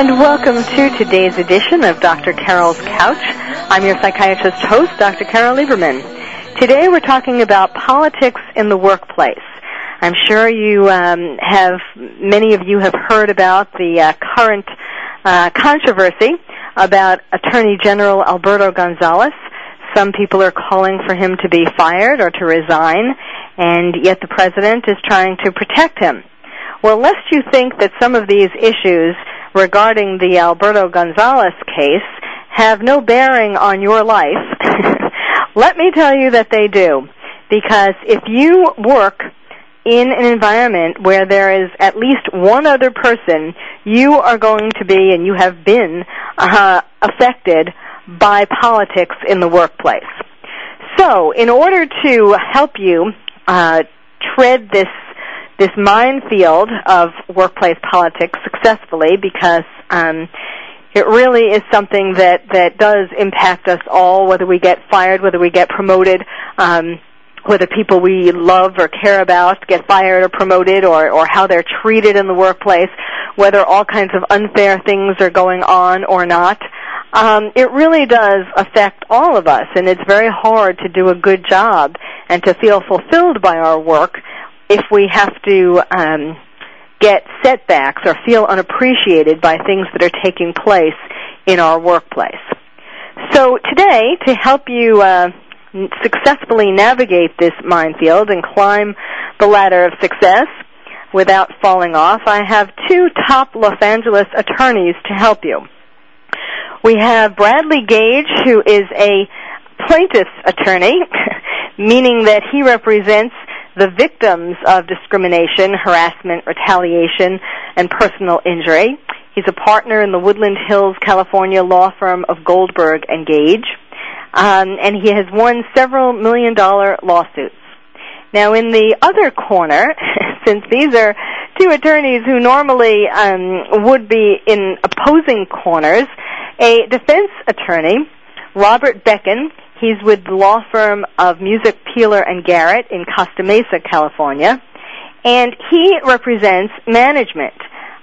And welcome to today's edition of Dr. Carol's Couch. I'm your psychiatrist host, Dr. Carol Lieberman. Today we're talking about politics in the workplace. I'm sure you um, have, many of you have heard about the uh, current uh, controversy about Attorney General Alberto Gonzales. Some people are calling for him to be fired or to resign, and yet the president is trying to protect him. Well, lest you think that some of these issues regarding the Alberto Gonzales case have no bearing on your life, let me tell you that they do. Because if you work in an environment where there is at least one other person, you are going to be and you have been uh, affected by politics in the workplace. So, in order to help you uh, tread this this minefield of workplace politics successfully, because um, it really is something that that does impact us all, whether we get fired, whether we get promoted. Um, whether people we love or care about get fired or promoted or, or how they're treated in the workplace, whether all kinds of unfair things are going on or not. Um, it really does affect all of us, and it's very hard to do a good job and to feel fulfilled by our work if we have to um, get setbacks or feel unappreciated by things that are taking place in our workplace. So today, to help you uh, successfully navigate this minefield and climb the ladder of success without falling off, I have two top Los Angeles attorneys to help you. We have Bradley Gage, who is a plaintiff's attorney, meaning that he represents the victims of discrimination, harassment, retaliation, and personal injury. He's a partner in the Woodland Hills, California law firm of Goldberg and Gage um, and he has won several million dollar lawsuits. Now, in the other corner, since these are two attorneys who normally um, would be in opposing corners, a defense attorney, Robert Bekken, he's with the law firm of Musick Peeler and Garrett in Costa Mesa, California, and he represents management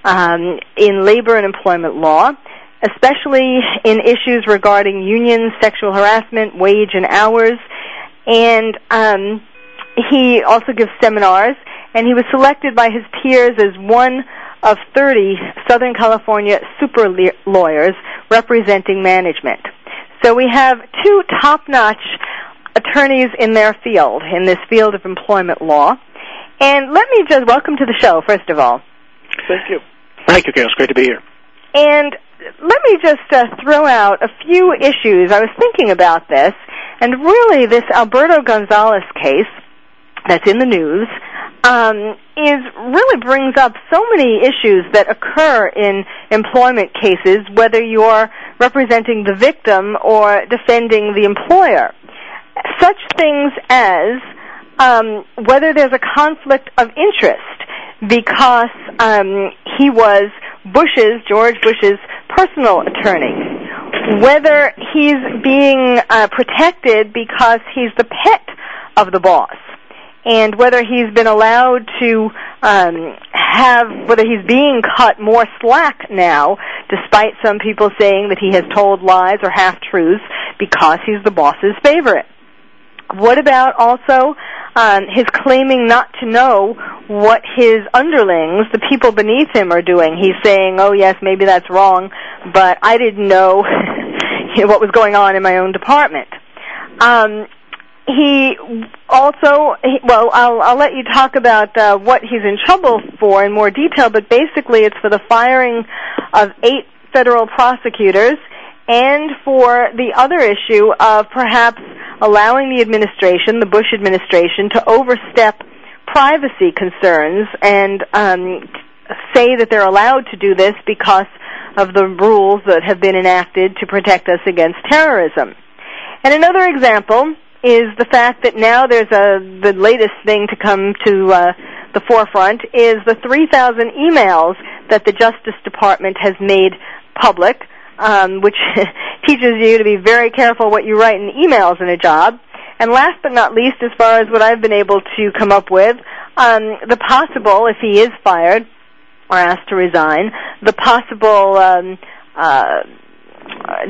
um, in labor and employment law especially in issues regarding unions, sexual harassment, wage and hours. And um, he also gives seminars, and he was selected by his peers as one of 30 Southern California super lawyers representing management. So we have two top-notch attorneys in their field, in this field of employment law. And let me just welcome to the show, first of all. Thank you. Thank you, Gail. It's great to be here. And let me just uh, throw out a few issues. I was thinking about this, and really, this Alberto Gonzales case that's in the news um, is really brings up so many issues that occur in employment cases, whether you're representing the victim or defending the employer. Such things as um, whether there's a conflict of interest because um, he was Bush's, George Bush's personal attorney. Whether he's being uh, protected because he's the pet of the boss. And whether he's been allowed to um, have, whether he's being cut more slack now, despite some people saying that he has told lies or half truths because he's the boss's favorite. What about also um, his claiming not to know what his underlings, the people beneath him, are doing? He's saying, "Oh yes, maybe that's wrong, but I didn't know what was going on in my own department." Um, he also, well, I'll, I'll let you talk about uh, what he's in trouble for in more detail, but basically, it's for the firing of eight federal prosecutors and for the other issue of perhaps allowing the administration, the Bush administration, to overstep privacy concerns and um, say that they're allowed to do this because of the rules that have been enacted to protect us against terrorism. And another example is the fact that now there's a the latest thing to come to uh, the forefront is the 3,000 emails that the Justice Department has made public, um, which teaches you to be very careful what you write in emails in a job. And last but not least, as far as what I've been able to come up with, um, the possible, if he is fired or asked to resign, the possible um, uh,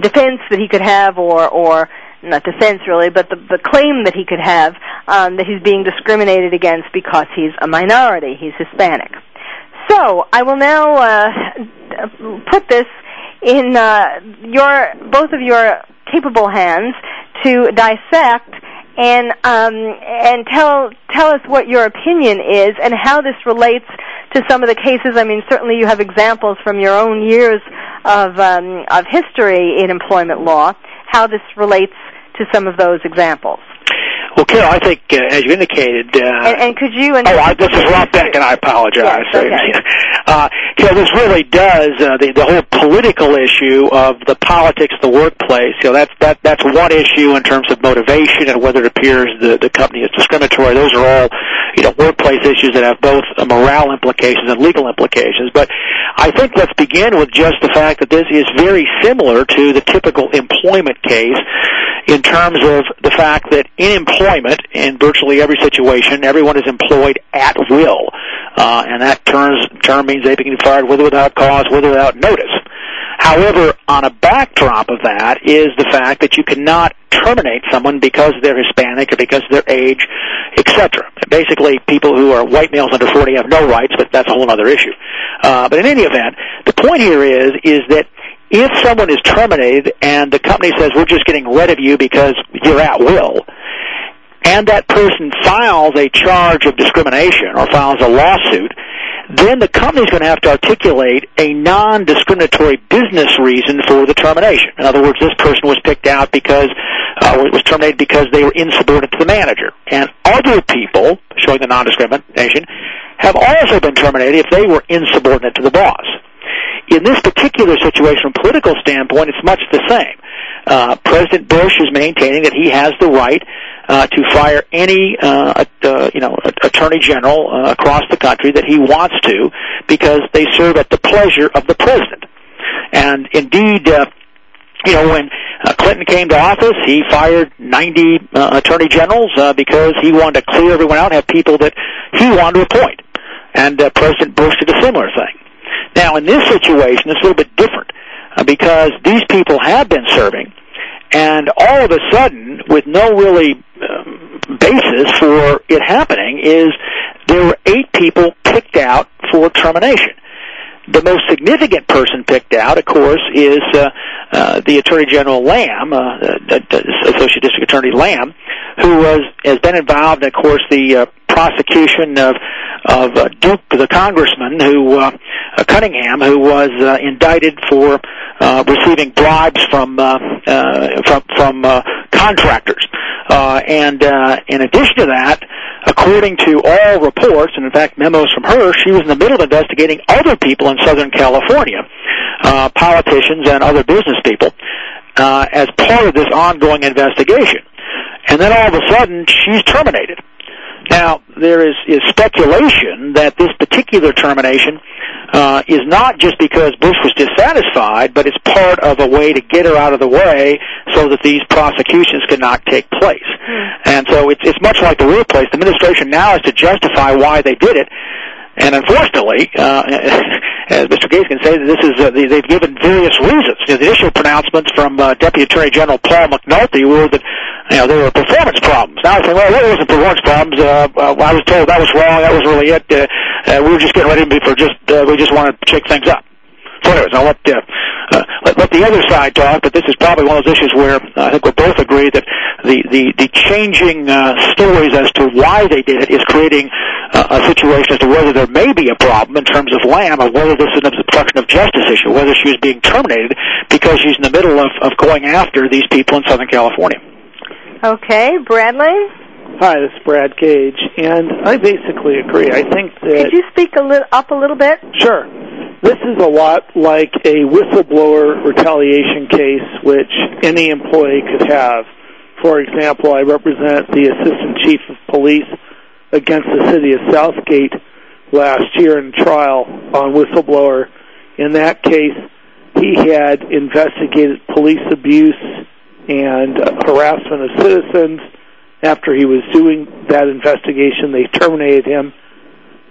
defense that he could have, or or not defense really, but the, the claim that he could have um, that he's being discriminated against because he's a minority, he's Hispanic. So I will now uh, put this in uh, your both of your capable hands to dissect and um, and tell tell us what your opinion is and how this relates to some of the cases. I mean, certainly you have examples from your own years of um, of history in employment law. How this relates to some of those examples. Well, Carol, I think, uh, as you indicated, uh, and, and could you? oh, I, this is Rob Beck, and I apologize. Yes, okay. uh, Carol, this really does uh, the the whole political issue of the politics of the workplace. You know, that's that that's one issue in terms of motivation and whether it appears the the company is discriminatory. Those are all you know workplace issues that have both morale implications and legal implications. But I think let's begin with just the fact that this is very similar to the typical employment case in terms of the fact that in employment, in virtually every situation, everyone is employed at will, uh, and that terms, term means they can be fired with or without cause, with or without notice. However, on a backdrop of that is the fact that you cannot terminate someone because they're Hispanic or because of their age, etc. Basically, people who are white males under 40 have no rights, but that's a whole other issue. Uh, but in any event, the point here is is that if someone is terminated and the company says we're just getting rid of you because you're at will, and that person files a charge of discrimination or files a lawsuit, then the company's going to have to articulate a non-discriminatory business reason for the termination. In other words, this person was picked out because, uh, was terminated because they were insubordinate to the manager. And other people, showing the non-discrimination, have also been terminated if they were insubordinate to the boss. In this particular situation, from a political standpoint, it's much the same. Uh, President Bush is maintaining that he has the right uh, to fire any uh, uh, you know attorney general uh, across the country that he wants to because they serve at the pleasure of the president. And indeed, uh, you know when uh, Clinton came to office, he fired 90 uh, attorney generals uh, because he wanted to clear everyone out and have people that he wanted to appoint. And uh, President Bush did a similar thing. Now, in this situation, it's a little bit different uh, because these people have been serving, and all of a sudden, with no really um, basis for it happening, is there were eight people picked out for termination. The most significant person picked out, of course, is uh, uh, the Attorney General Lam, uh, Associate District Attorney Lam, who was has been involved, of course, the uh, prosecution of of uh, Duke, the congressman, who uh, Cunningham, who was uh, indicted for uh, receiving bribes from uh, uh, from from uh, contractors. Uh, and uh, in addition to that, according to all reports, and in fact memos from her, she was in the middle of investigating other people in Southern California, uh, politicians and other business people, uh, as part of this ongoing investigation. And then all of a sudden, she's terminated. Now, there is, is speculation that this particular termination uh, is not just because Bush was dissatisfied, but it's part of a way to get her out of the way so that these prosecutions cannot take place. Hmm. And so it's, it's much like the real place. The administration now has to justify why they did it. And unfortunately, uh, as Mr. Gage can say, this is uh, they, they've given various reasons. You know, the initial pronouncements from uh, Deputy Attorney General Paul McNulty were that you know there were performance problems. Now I say, well, there wasn't performance problems. Uh, uh, I was told that was wrong. That was really it. Uh, uh, we were just getting ready to be for just uh, we just wanted to shake things up. So anyways, I'll let, uh, let, let the other side talk, but this is probably one of those issues where uh, I think we both agree that the, the, the changing uh, stories as to why they did it is creating uh, a situation as to whether there may be a problem in terms of Lam or whether this is an obstruction of justice issue, whether she was being terminated because she's in the middle of, of going after these people in Southern California. Okay, Bradley. Hi, this is Brad Gage, and I basically agree. I think that. Could you speak a little up a little bit? Sure. This is a lot like a whistleblower retaliation case, which any employee could have. For example, I represent the assistant chief of police against the city of Southgate last year in trial on whistleblower. In that case, he had investigated police abuse and harassment of citizens. After he was doing that investigation, they terminated him.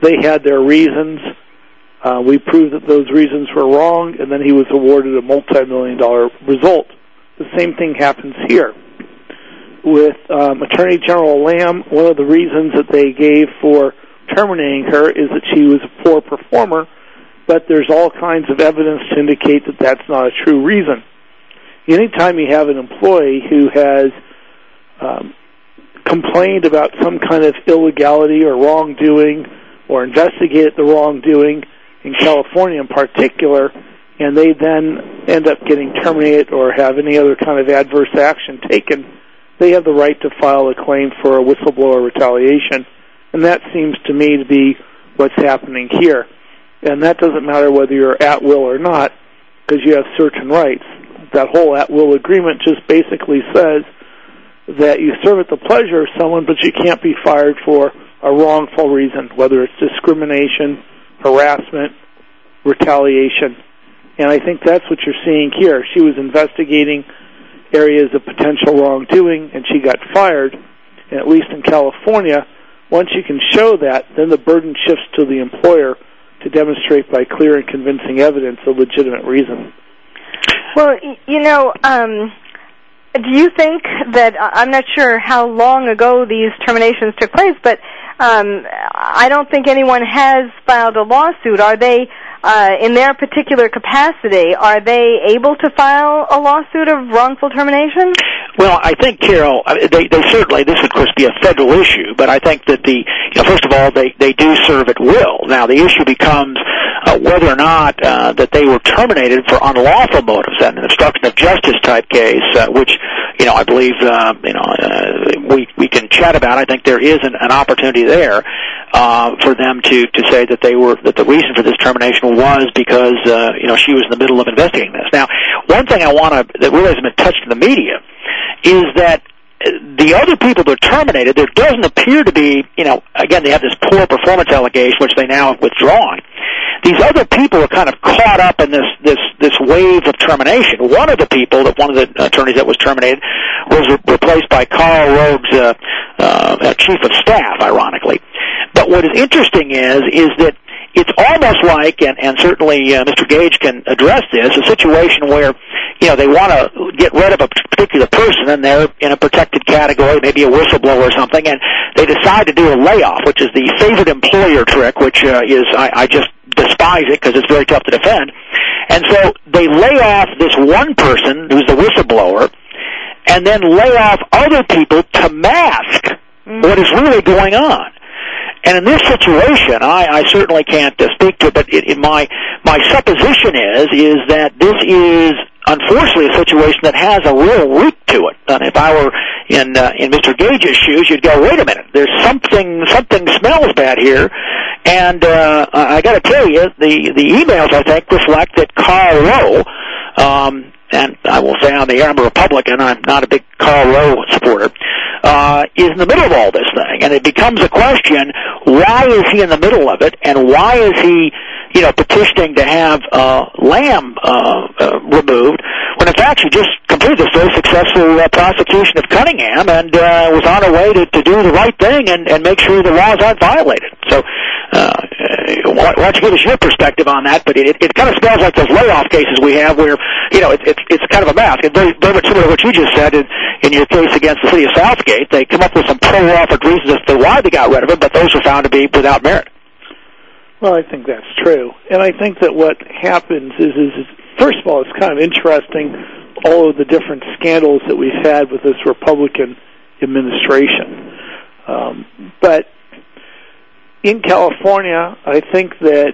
They had their reasons. Uh, we proved that those reasons were wrong, and then he was awarded a multi-million dollar result. The same thing happens here. With um, Attorney General Lam, one of the reasons that they gave for terminating her is that she was a poor performer, but there's all kinds of evidence to indicate that that's not a true reason. Anytime you have an employee who has um, complained about some kind of illegality or wrongdoing or investigated the wrongdoing in California in particular, and they then end up getting terminated or have any other kind of adverse action taken, they have the right to file a claim for a whistleblower retaliation. And that seems to me to be what's happening here. And that doesn't matter whether you're at will or not, because you have certain rights. That whole at will agreement just basically says that you serve at the pleasure of someone, but you can't be fired for a wrongful reason, whether it's discrimination, harassment, retaliation. And I think that's what you're seeing here. She was investigating areas of potential wrongdoing, and she got fired. And at least in California, once you can show that, then the burden shifts to the employer to demonstrate by clear and convincing evidence a legitimate reason. Well, you know, um, do you think that I'm not sure how long ago these terminations took place, but um, I don't think anyone has filed a lawsuit. Are they, uh, in their particular capacity, are they able to file a lawsuit of wrongful termination? Well, I think, Carol, they, they certainly, this would, of course, be a federal issue, but I think that the, you know, first of all, they, they do serve at will. Now, the issue becomes uh, whether or not uh, that they were terminated for unlawful motives, and an obstruction of justice type case, uh, which, you know, I believe, uh, you know, uh, we, we can chat about. I think there is an, an opportunity there uh, for them to, to say that they were, that the reason for this termination was because, uh, you know, she was in the middle of investigating this. Now, one thing I want to, that really hasn't been touched in the media, is that the other people that are terminated, there doesn't appear to be, you know, again, they have this poor performance allegation, which they now have withdrawn. These other people are kind of caught up in this, this, this wave of termination. One of the people, that one of the attorneys that was terminated, was re- replaced by Karl Rove's uh, uh, chief of staff, ironically. But what is interesting is, is that it's almost like, and, and certainly uh, Mr. Gage can address this, a situation where, you know, they want to get rid of a particular person and they're in a protected category, maybe a whistleblower or something, and they decide to do a layoff, which is the favored employer trick, which uh, is, I, I just despise it because it's very tough to defend. And so they lay off this one person who's the whistleblower, and then lay off other people to mask mm-hmm. what is really going on. And in this situation, I, I certainly can't uh, speak to it, but it, it, my my supposition is is that this is unfortunately a situation that has a real root to it. And if I were in uh, in Mr. Gage's shoes, you'd go, wait a minute, there's something something smells bad here. And uh, I got to tell you, the the emails I think reflect that Karl Rove. Um, and I will say on the air I'm a Republican, I'm not a big Karl Rove supporter, uh, is in the middle of all this thing. And it becomes a question, why is he in the middle of it, and why is he, you know, petitioning to have uh, Lam uh, uh, removed, when in fact she just completed this very successful uh, prosecution of Cunningham and uh, was on her way to, to do the right thing and, and make sure the laws aren't violated. So, uh, why, why don't you give us your perspective on that? But it, it, it kind of smells like those layoff cases we have where, you know, it, it, it's kind of a mask. And very, very much similar to what you just said in, in your case against the city of Southgate. They come up with some pro-offered reasons as to why they got rid of him, but those were found to be without merit. Well, I think that's true. And I think that what happens is, is, is first of all, it's kind of interesting all of the different scandals that we've had with this Republican administration. Um, but in California, I think that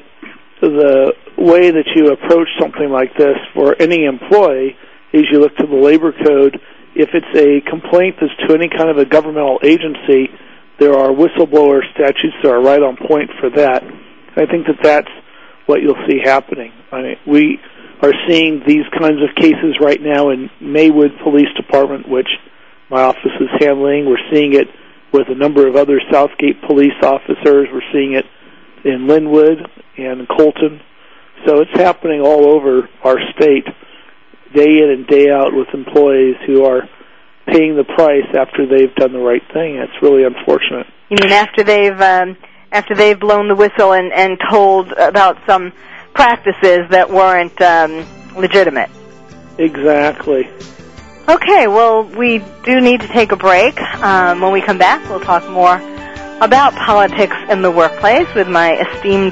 the way that you approach something like this for any employee is you look to the labor code if it's a complaint that's to any kind of a governmental agency, there are whistleblower statutes that are right on point for that. I think that that's what you'll see happening. I mean, we are seeing these kinds of cases right now in Maywood Police Department, which my office is handling. We're seeing it with a number of other Southgate police officers. We're seeing it in Lynwood and Colton. So it's happening all over our state, day in and day out, with employees who are paying the price after they've done the right thing. It's really unfortunate. You mean after they've um, after they've blown the whistle and, and told about some practices that weren't um, legitimate? Exactly. Okay, well, we do need to take a break. Um, when we come back, we'll talk more about politics in the workplace with my esteemed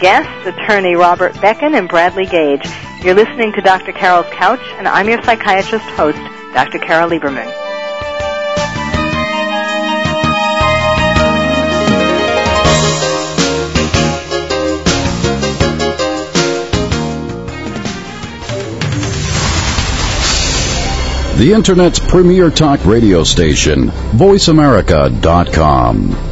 guests, attorney Robert Bekken and Bradley Gage. You're listening to Dr. Carol's Couch, and I'm your psychiatrist host, Dr. Carol Lieberman. The Internet's premier talk radio station, VoiceAmerica.com.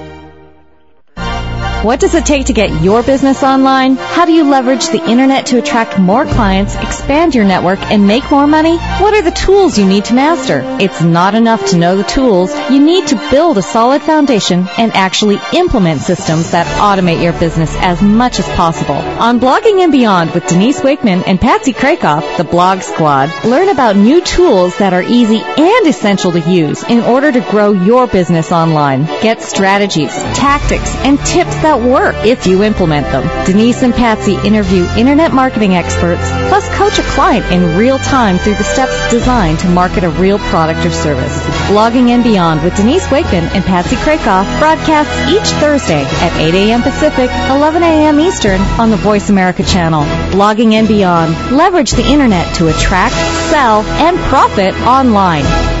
What does it take to get your business online? How do you leverage the internet to attract more clients, expand your network, and make more money? What are the tools you need to master? It's not enough to know the tools. You need to build a solid foundation and actually implement systems that automate your business as much as possible. On Blogging and Beyond with Denise Wakeman and Patsy Krakoff, the Blog Squad, learn about new tools that are easy and essential to use in order to grow your business online. Get strategies, tactics, and tips that work if you implement them. Denise and Patsy interview internet marketing experts, plus coach a client in real time through the steps designed to market a real product or service. Blogging and Beyond with Denise Wakeman and Patsy Krakoff broadcasts each Thursday at 8 a.m. Pacific, 11 a.m. Eastern on the Voice America channel. Blogging and Beyond. Leverage the internet to attract, sell, and profit online.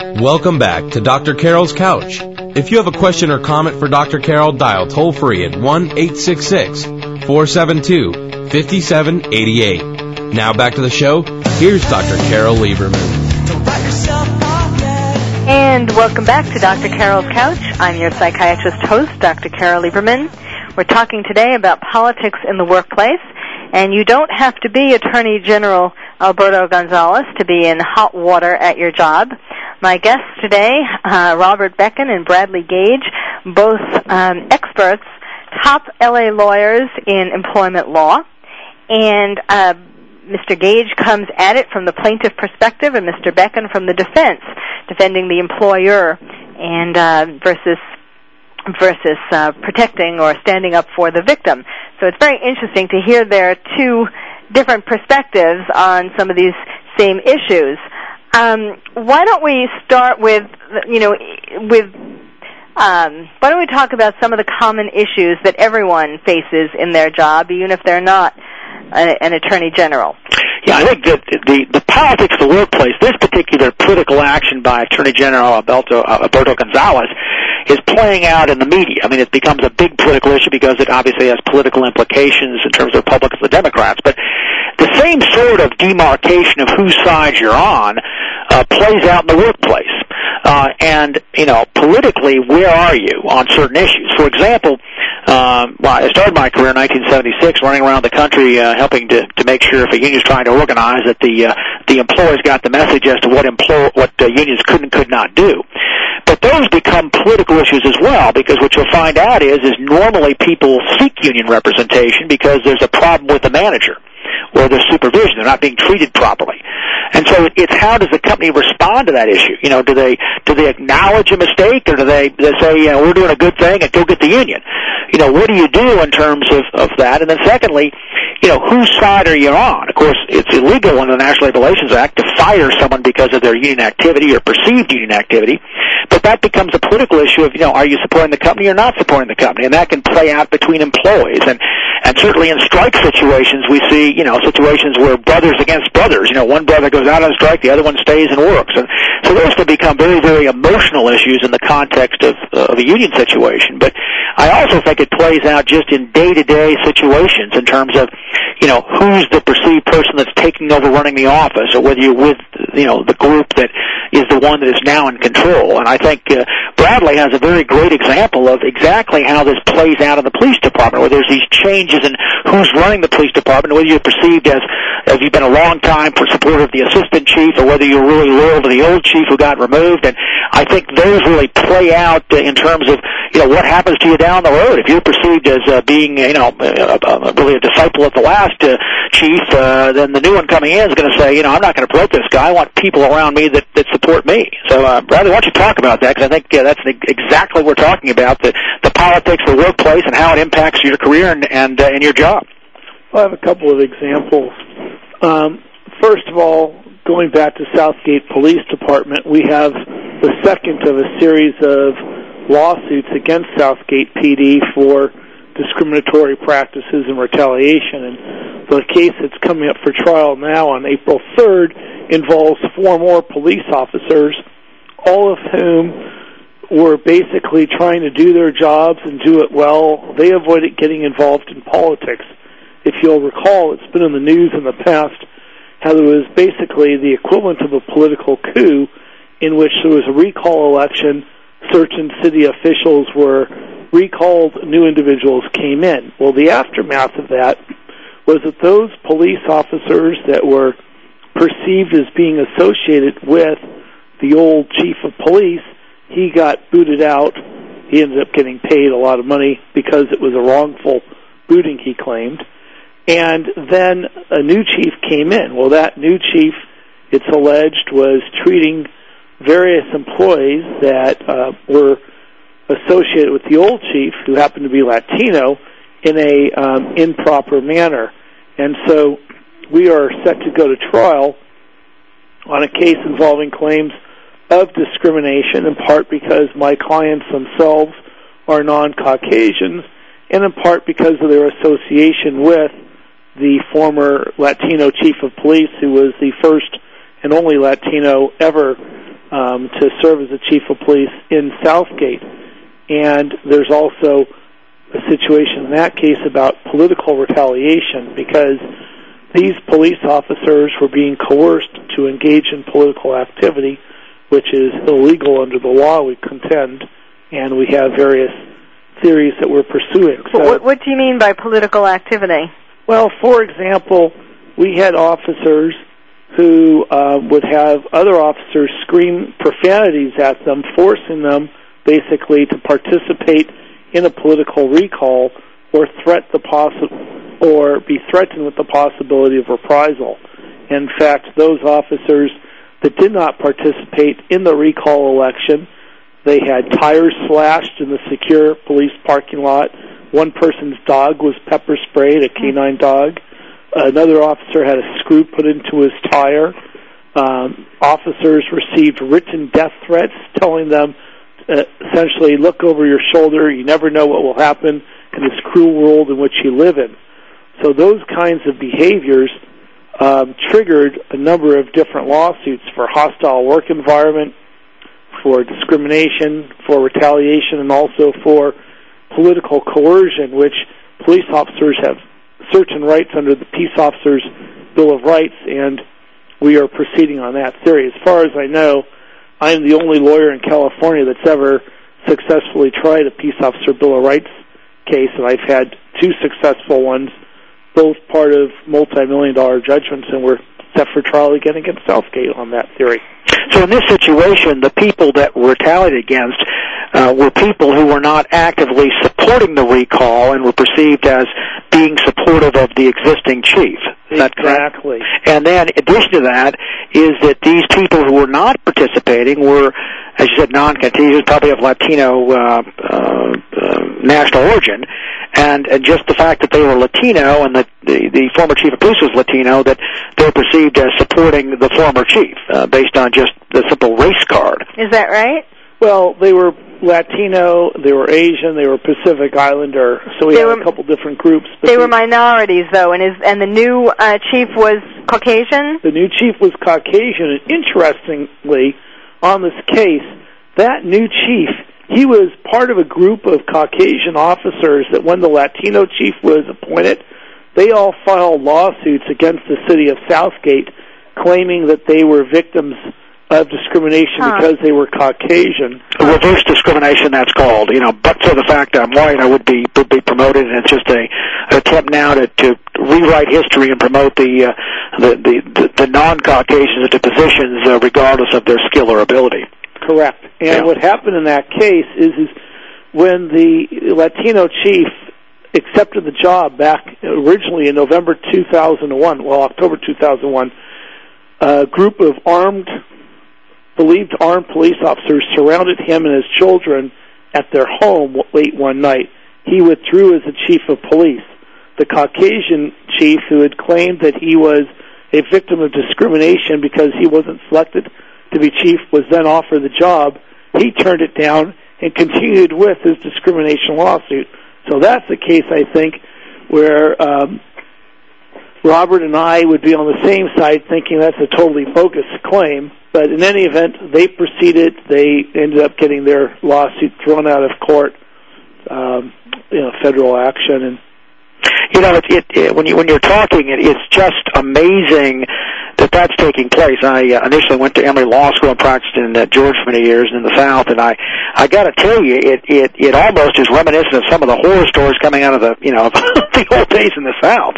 Welcome back to Dr. Carol's Couch. If you have a question or comment for Dr. Carol, dial toll free at 1 866 472 5788. Now back to the show. Here's Dr. Carol Lieberman. And welcome back to Dr. Carol's Couch. I'm your psychiatrist host, Dr. Carol Lieberman. We're talking today about politics in the workplace, and you don't have to be Attorney General Alberto Gonzales to be in hot water at your job. My guests today, uh, Robert Bekken and Bradley Gage, both um, experts, top LA lawyers in employment law, and uh, Mr. Gage comes at it from the plaintiff perspective, and Mr. Bekken from the defense, defending the employer and uh, versus versus uh, protecting or standing up for the victim. So it's very interesting to hear their two different perspectives on some of these same issues. Um, why don't we start with, you know, with um, why don't we talk about some of the common issues that everyone faces in their job, even if they're not a, an attorney general? Yeah, I think that the the politics of the workplace, this particular political action by Attorney General Alberto, uh, Alberto Gonzales, is playing out in the media. I mean, it becomes a big political issue because it obviously has political implications in terms of Republicans and Democrats. But the same sort of demarcation of whose side you're on uh, plays out in the workplace. Uh, and you know, politically, where are you on certain issues? For example, um, well, I started my career in 1976, running around the country, uh, helping to to make sure if a union's trying to organize, that the uh, the employees got the message as to what employ what uh, unions could and could not do. But those become political issues as well, because what you'll find out is is normally people seek union representation because there's a problem with the manager or their supervision. They're not being treated properly. And so it's how does the company respond to that issue? You know, do they do they acknowledge a mistake or do they, they say, you know, we're doing a good thing and go get the union? You know, what do you do in terms of, of that? And then secondly, you know, whose side are you on? Of course, it's illegal under the National Labor Relations Act to fire someone because of their union activity or perceived union activity, but that becomes a political issue of, you know, are you supporting the company or not supporting the company? And that can play out between employees. And, and certainly in strike situations, we see, you know, situations where brothers against brothers, you know, one brother goes out on strike, the other one stays and works. And so those can become very, very emotional issues in the context of, uh, of a union situation. But I also think it plays out just in day-to-day situations in terms of, you know, who's the perceived person that's taking over running the office or whether you're with, you know, the group that is the one that is now in control. And I think uh, Bradley has a very great example of exactly how this plays out in the police department, where there's these changes in who's running the police department, whether you're perceived as, as you've been a long time for support of the assistant chief or whether you're really loyal to the old chief who got removed. And I think those really play out uh, in terms of, you know, what happens to you down the road. If you're perceived as uh, being, you know, uh, uh, really a disciple of the last uh, chief, uh, then the new one coming in is going to say, you know, I'm not going to promote this guy. I want people around me that, that support me. So, uh, Bradley, why don't you talk about that? Because I think uh, that's exactly what we're talking about, the, the politics the workplace and how it impacts your career and, and, uh, and your job. Well, I have a couple of examples. Um, first of all, going back to Southgate Police Department, we have the second of a series of lawsuits against Southgate PD for discriminatory practices and retaliation. And the case that's coming up for trial now on April 3rd involves four more police officers, all of whom were basically trying to do their jobs and do it well. They avoided getting involved in politics. If you'll recall, it's been in the news in the past how there was basically the equivalent of a political coup in which there was a recall election. Certain city officials were recalled, new individuals came in. Well, the aftermath of that was that those police officers that were perceived as being associated with the old chief of police, he got booted out. He ended up getting paid a lot of money because it was a wrongful booting, he claimed. And then a new chief came in. Well, that new chief, it's alleged, was treating various employees that uh, were associated with the old chief, who happened to be Latino, in a um, improper manner. And so we are set to go to trial on a case involving claims of discrimination, in part because my clients themselves are non-Caucasians, and in part because of their association with the former Latino chief of police, who was the first and only Latino ever um, to serve as the chief of police in Southgate. And there's also a situation in that case about political retaliation because these police officers were being coerced to engage in political activity, which is illegal under the law, we contend, and we have various theories that we're pursuing. So, what, what do you mean by political activity? Well, for example, we had officers who uh, would have other officers scream profanities at them, forcing them basically to participate in a political recall or threat the possi- or be threatened with the possibility of reprisal. In fact, those officers that did not participate in the recall election, they had tires slashed in the secure police parking lot one person's dog was pepper sprayed, a canine dog. Another officer had a screw put into his tire. Um, officers received written death threats telling them uh, essentially, look over your shoulder. You never know what will happen in this cruel world in which you live in. So those kinds of behaviors um, triggered a number of different lawsuits for hostile work environment, for discrimination, for retaliation, and also for political coercion, which police officers have certain rights under the Peace Officers Bill of Rights, and we are proceeding on that theory. As far as I know, I am the only lawyer in California that's ever successfully tried a Peace Officer Bill of Rights case, and I've had two successful ones, both part of multi-million dollar judgments, and we're for trial again against Southgate on that theory. So in this situation, the people that were retaliated against uh, were people who were not actively supporting the recall and were perceived as being supportive of the existing chief. Is that correct? Exactly. And then, in addition to that, is that these people who were not participating were, as you said, non-Caucasians, probably of Latino uh, uh, uh, national origin, and, and just the fact that they were Latino and that the, the former chief of police was Latino, that they're perceived as supporting the former chief uh, based on just the simple race card. Is that right? Well, they were Latino, they were Asian, they were Pacific Islander, so we They had were- a couple different groups. But They the, were minorities, though, and is and the new uh, chief was Caucasian. the new chief was Caucasian, and interestingly, on this case, that new chief, he was part of a group of Caucasian officers that when the Latino chief was appointed, they all filed lawsuits against the city of Southgate, claiming that they were victims of discrimination Huh. because they were Caucasian. reverse discrimination that's called you know but for the fact that i'm white i would be would be promoted and it's just a an attempt now to to rewrite history and promote the uh, the, the the the non-caucasians into positions uh, regardless of their skill or ability Correct. And Yeah. what happened in that case is, is when the Latino chief accepted the job back originally in November 2001, well, October 2001, a group of armed, believed armed police officers surrounded him and his children at their home late one night. He withdrew as the chief of police. The Caucasian chief, who had claimed that he was a victim of discrimination because he wasn't selected to be chief, was then offered the job. He turned it down and continued with his discrimination lawsuit. So that's a case, I think, where um, Robert and I would be on the same side thinking that's a totally bogus claim. But in any event, they proceeded. They ended up getting their lawsuit thrown out of court, um, you know, federal action, and you know it, it, it when you when you're talking it, it's just amazing that that's taking place i uh, initially went to emory law school and practiced in uh, georgia for many years and in the south and i i got to tell you it it it almost is reminiscent of some of the horror stories coming out of the you know the old days in the south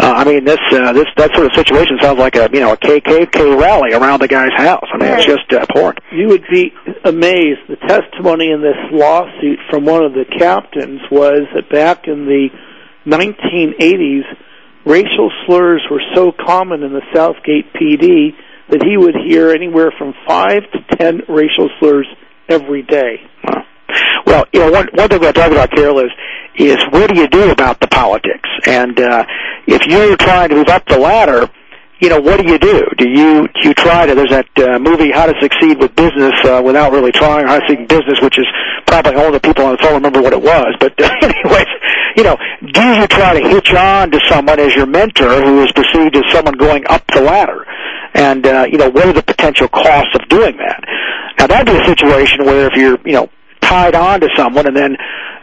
uh, i mean this uh, this that sort of situation sounds like a you know a kkk rally around the guy's house i mean it's Right. just uh, abhorrent you would be amazed. The testimony in this lawsuit from one of the captains was that back in the 1980s, racial slurs were so common in the Southgate PD that he would hear anywhere from five to ten racial slurs every day. Well, you know, one one thing we're talking about, Carol, is is what do you do about the politics? And uh, if you're trying to move up the ladder, you know, what do you do? Do you do you try to? There's that uh, movie, How to Succeed with Business uh, Without Really Trying, How to Succeed in Business, which is probably all the people on the phone remember what it was. But uh, anyways, you know, do you try to hitch on to someone as your mentor who is perceived as someone going up the ladder? And uh, you know, what are the potential costs of doing that? Now that'd be a situation where if you're, you know, tied on to someone and then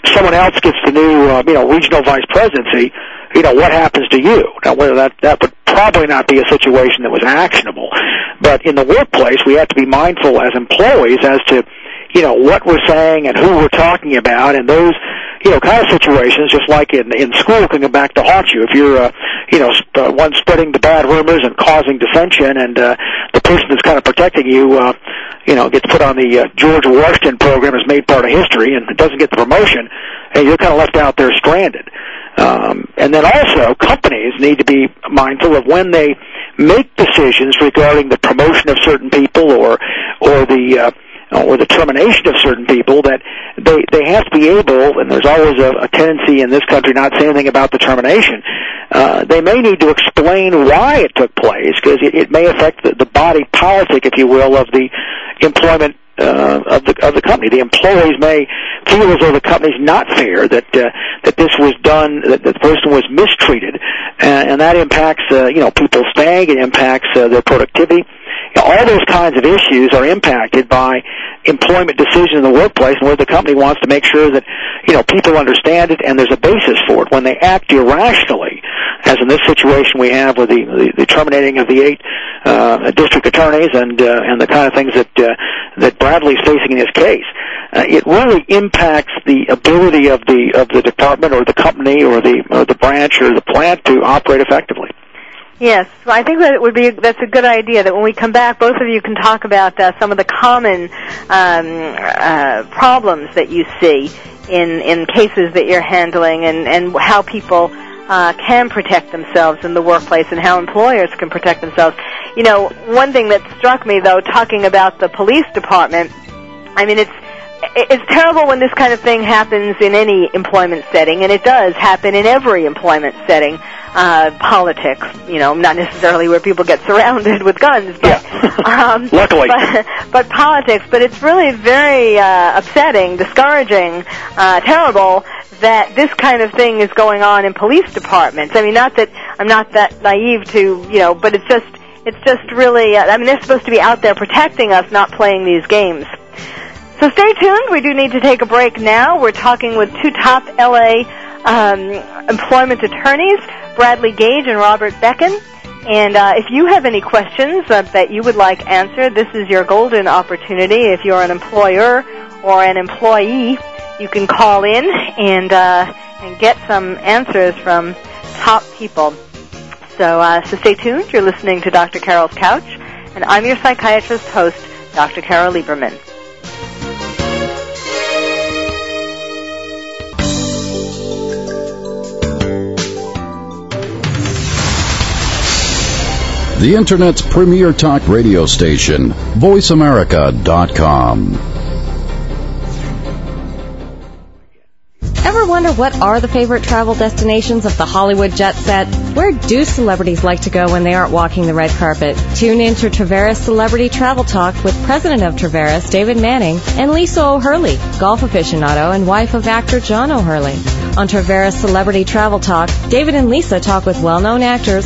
someone else gets the new uh, you know regional vice presidency you know what happens to you. Now whether that that would probably not be a situation that was actionable. But in the workplace we have to be mindful as employees as to you know what we're saying and who we're talking about. And those you know kind of situations just like in in school can come back to haunt you. If you're uh, you know sp- uh, one spreading the bad rumors and causing dissension and uh, the person that's kind of protecting you uh, you know gets put on the uh, George Washington program as made part of history and doesn't get the promotion and you're kind of left out there stranded um, and then also companies need to be mindful of when they make decisions regarding the promotion of certain people or or the uh, or the termination of certain people that they they have to be able and there's always a, a tendency in this country not to say anything about the termination uh, they may need to explain why it took place because it, it may affect the, the body politic if you will of the employment uh, of the of the company. The employees may feel as though the company's not fair, that uh, that this was done, that, that the person was mistreated, and, and that impacts uh, you know people staying, it impacts uh, their productivity. You know, all those kinds of issues are impacted by employment decisions in the workplace, and where the company wants to make sure that you know people understand it and there's a basis for it. When they act irrationally, as in this situation we have with the the, the terminating of the eight uh, district attorneys and uh, and the kind of things that uh, that Bradley's facing in his case, uh, it really impacts the ability of the of the department or the company or the or the branch or the plant to operate effectively. Yes, well, I think that it would be that's a good idea. That when we come back, both of you can talk about uh, some of the common um, uh, problems that you see in in cases that you're handling, and and how people uh, can protect themselves in the workplace, and how employers can protect themselves. You know, one thing that struck me though, talking about the police department, I mean, it's it's terrible when this kind of thing happens in any employment setting, and it does happen in every employment setting. Uh, politics, you know, not necessarily where people get surrounded with guns, but yeah. um, luckily, but, but politics. But it's really very uh, upsetting, discouraging, uh, terrible that this kind of thing is going on in police departments. I mean, not that I'm not that naive to, you know, but it's just it's just really. Uh, I mean, they're supposed to be out there protecting us, not playing these games. So stay tuned. We do need to take a break now. We're talking with two top LA um, employment attorneys, Bradley Gage and Robert Bekken. And uh, if you have any questions uh, that you would like answered, this is your golden opportunity. If you're an employer or an employee, you can call in and uh, and get some answers from top people. So uh, so stay tuned. You're listening to Dr. Carol's Couch, and I'm your psychiatrist host, Dr. Carol Lieberman. The Internet's premier talk radio station, VoiceAmerica.com. Ever wonder what are the favorite travel destinations of the Hollywood jet set? Where do celebrities like to go when they aren't walking the red carpet? Tune in to Traveras Celebrity Travel Talk with President of Traveras, David Manning, and Lisa O'Hurley, golf aficionado and wife of actor John O'Hurley. On Traveras Celebrity Travel Talk, David and Lisa talk with well-known actors,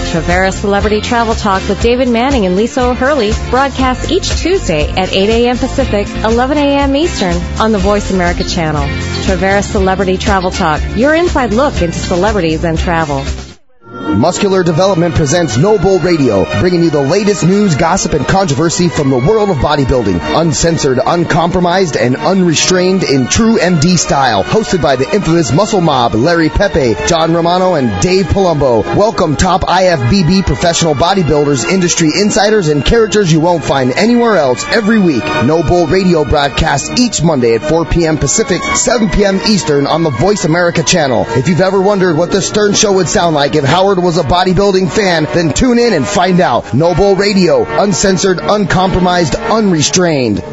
Traveras Celebrity Travel Talk with David Manning and Lisa O'Hurley broadcasts each Tuesday at 8 a.m. Pacific, 11 a.m. Eastern on the Voice America channel. Traveras Celebrity Travel Talk, your inside look into celebrities and travel. Muscular Development presents No Bull Radio, bringing you the latest news, gossip, and controversy from the world of bodybuilding. Uncensored, uncompromised, and unrestrained in true MD style. Hosted by the infamous Muscle Mob, Larry Pepe, John Romano, and Dave Palumbo. Welcome top IFBB professional bodybuilders, industry insiders, and characters you won't find anywhere else every week. No Bull Radio broadcasts each Monday at 4 p.m. Pacific, 7 p.m. Eastern on the Voice America channel. If you've ever wondered what the Stern Show would sound like if Howard was a bodybuilding fan, then tune in and find out. No Bull Radio, uncensored, uncompromised, unrestrained.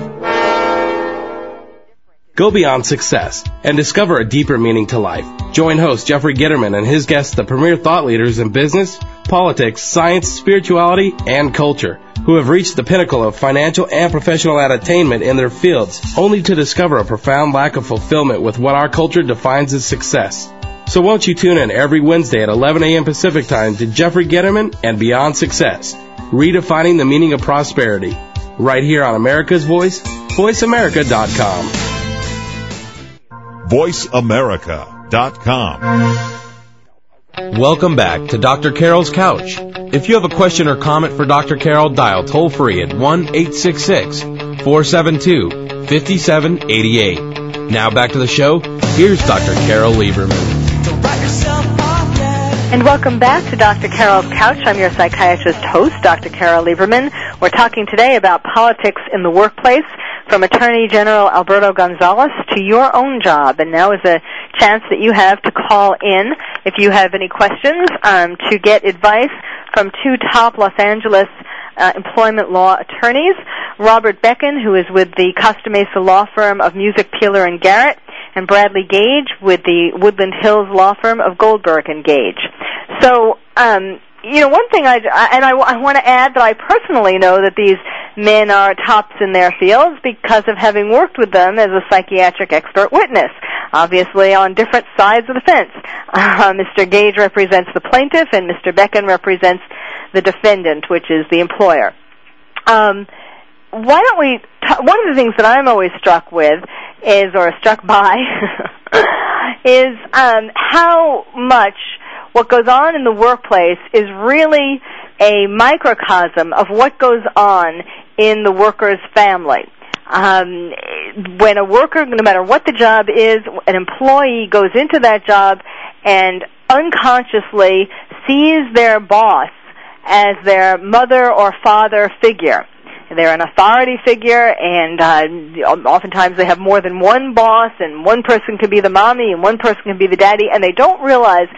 Go beyond success and discover a deeper meaning to life. Join host Jeffrey Gitterman and his guests, the premier thought leaders in business, politics, science, spirituality, and culture, who have reached the pinnacle of financial and professional attainment in their fields, only to discover a profound lack of fulfillment with what our culture defines as success. So won't you tune in every Wednesday at 11 a.m. Pacific Time to Jeffrey Gitterman and Beyond Success, redefining the meaning of prosperity, right here on America's Voice, VoiceAmerica.com. VoiceAmerica.com. Welcome back to Dr. Carol's Couch. If you have a question or comment for Dr. Carol, dial toll free at 1 866 472 5788. Now back to the show. Here's Dr. Carol Lieberman. And welcome back to Dr. Carol's Couch. I'm your psychiatrist host, Dr. Carol Lieberman. We're talking today about politics in the workplace from Attorney General Alberto Gonzales to your own job. And now is a chance that you have to call in. if you have any questions um, to get advice from two top Los Angeles uh, employment law attorneys, Robert Bekken, who is with the Costa Mesa law firm of Musick Peeler and Garrett, and Bradley Gage with the Woodland Hills law firm of Goldberg and Gage. So, um, you know, one thing I, and I, I want to add that I personally know that these men are tops in their fields because of having worked with them as a psychiatric expert witness, obviously on different sides of the fence. Uh, Mr. Gage represents the plaintiff and Mr. Bekken represents the defendant, which is the employer. Um, why don't we, t- one of the things that I'm always struck with is, or struck by, is um, how much what goes on in the workplace is really a microcosm of what goes on in the worker's family. Um, when a worker, no matter what the job is, an employee goes into that job and unconsciously sees their boss as their mother or father figure. They're an authority figure, and uh, oftentimes they have more than one boss, and one person can be the mommy, and one person can be the daddy, and they don't realize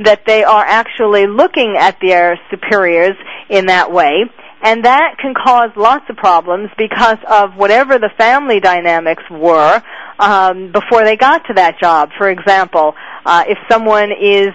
that they are actually looking at their superiors in that way. And that can cause lots of problems because of whatever the family dynamics were um, before they got to that job. For example, uh, if someone is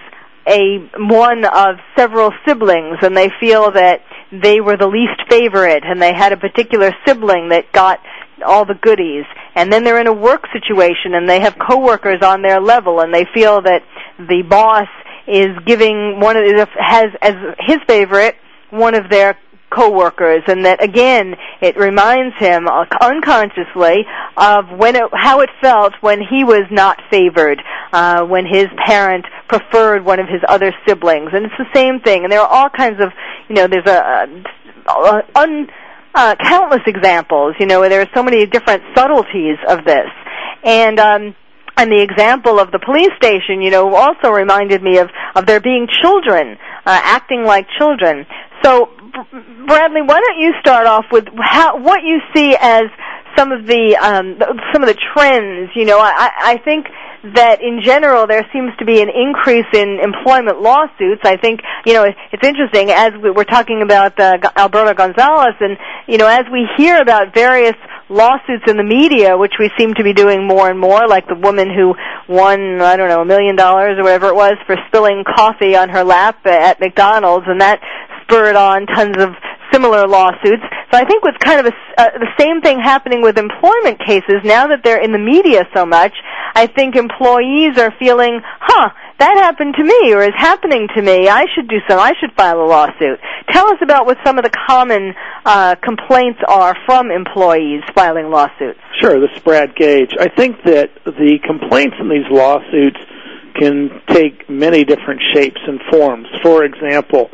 a one of several siblings and they feel that they were the least favorite and they had a particular sibling that got all the goodies. And then they're in a work situation and they have coworkers on their level and they feel that the boss is giving one of has as his favorite one of their coworkers and that again it reminds him unconsciously of when it, how it felt when he was not favored uh, when his parent preferred one of his other siblings. And it's the same thing. And there are all kinds of you know there's a, a, a un uh, countless examples you know there are so many different subtleties of this. And um and the example of the police station, you know, also reminded me of of there being children uh, acting like children. So Bradley, why don't you start off with how, what you see as some of the um, some of the trends? You know, I, I think that in general there seems to be an increase in employment lawsuits. I think you know it's interesting as we we're talking about uh, Alberto Gonzalez, and you know as we hear about various lawsuits in the media, which we seem to be doing more and more, like the woman who won I don't know a million dollars or whatever it was for spilling coffee on her lap at McDonald's, and that spurred on tons of similar lawsuits. So I think what's kind of a, uh, the same thing happening with employment cases now that they're in the media so much. I think employees are feeling, huh, that happened to me or is happening to me. I should do so. I should file a lawsuit. Tell us about what some of the common uh, complaints are from employees filing lawsuits. Sure, this is Brad Gage. I think that the complaints in these lawsuits can take many different shapes and forms. For example,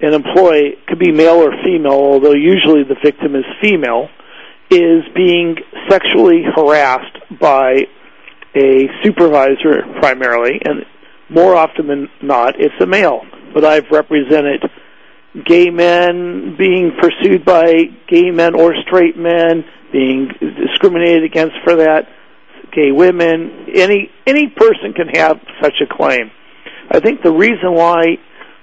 an employee could be male or female, although usually the victim is female, is being sexually harassed by a supervisor primarily, and more often than not, it's a male. But I've represented gay men being pursued by gay men or straight men, being discriminated against for that, gay women, any any person can have such a claim. I think the reason why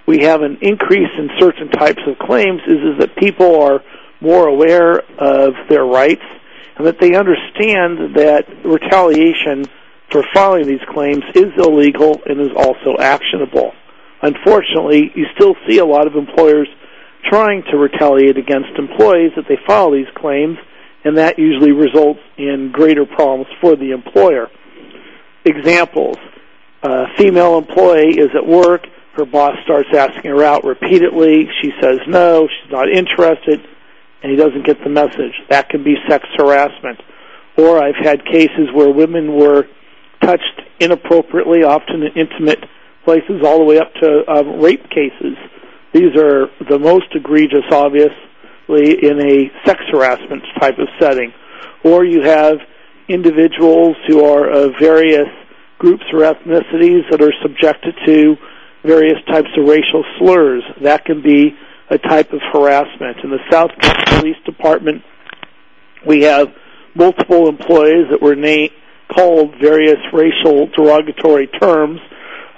we have an increase in certain types of claims is, is that people are more aware of their rights and that they understand that retaliation for filing these claims is illegal and is also actionable. Unfortunately, you still see a lot of employers trying to retaliate against employees that they file these claims, and that usually results in greater problems for the employer. Examples. A female employee is at work, her boss starts asking her out repeatedly. She says no, she's not interested, and he doesn't get the message. That can be sex harassment. Or I've had cases where women were touched inappropriately, often in intimate places, all the way up to uh, rape cases. These are the most egregious, obviously, in a sex harassment type of setting. Or you have individuals who are of various groups or ethnicities that are subjected to various types of racial slurs. That can be a type of harassment. In the South Police Department, we have multiple employees that were na- called various racial derogatory terms.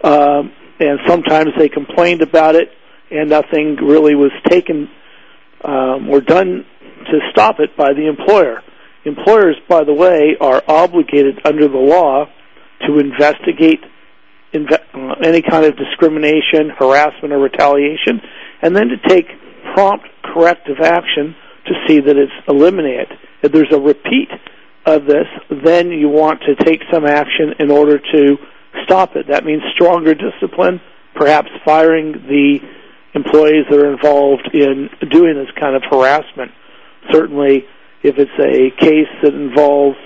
Um, and sometimes they complained about it, and nothing really was taken um, or done to stop it by the employer. Employers, by the way, are obligated under the law to investigate inve- Uh, any kind of discrimination, harassment, or retaliation, and then to take prompt corrective action to see that it's eliminated. If there's a repeat of this, then you want to take some action in order to stop it. That means stronger discipline, perhaps firing the employees that are involved in doing this kind of harassment. Certainly, if it's a case that involves,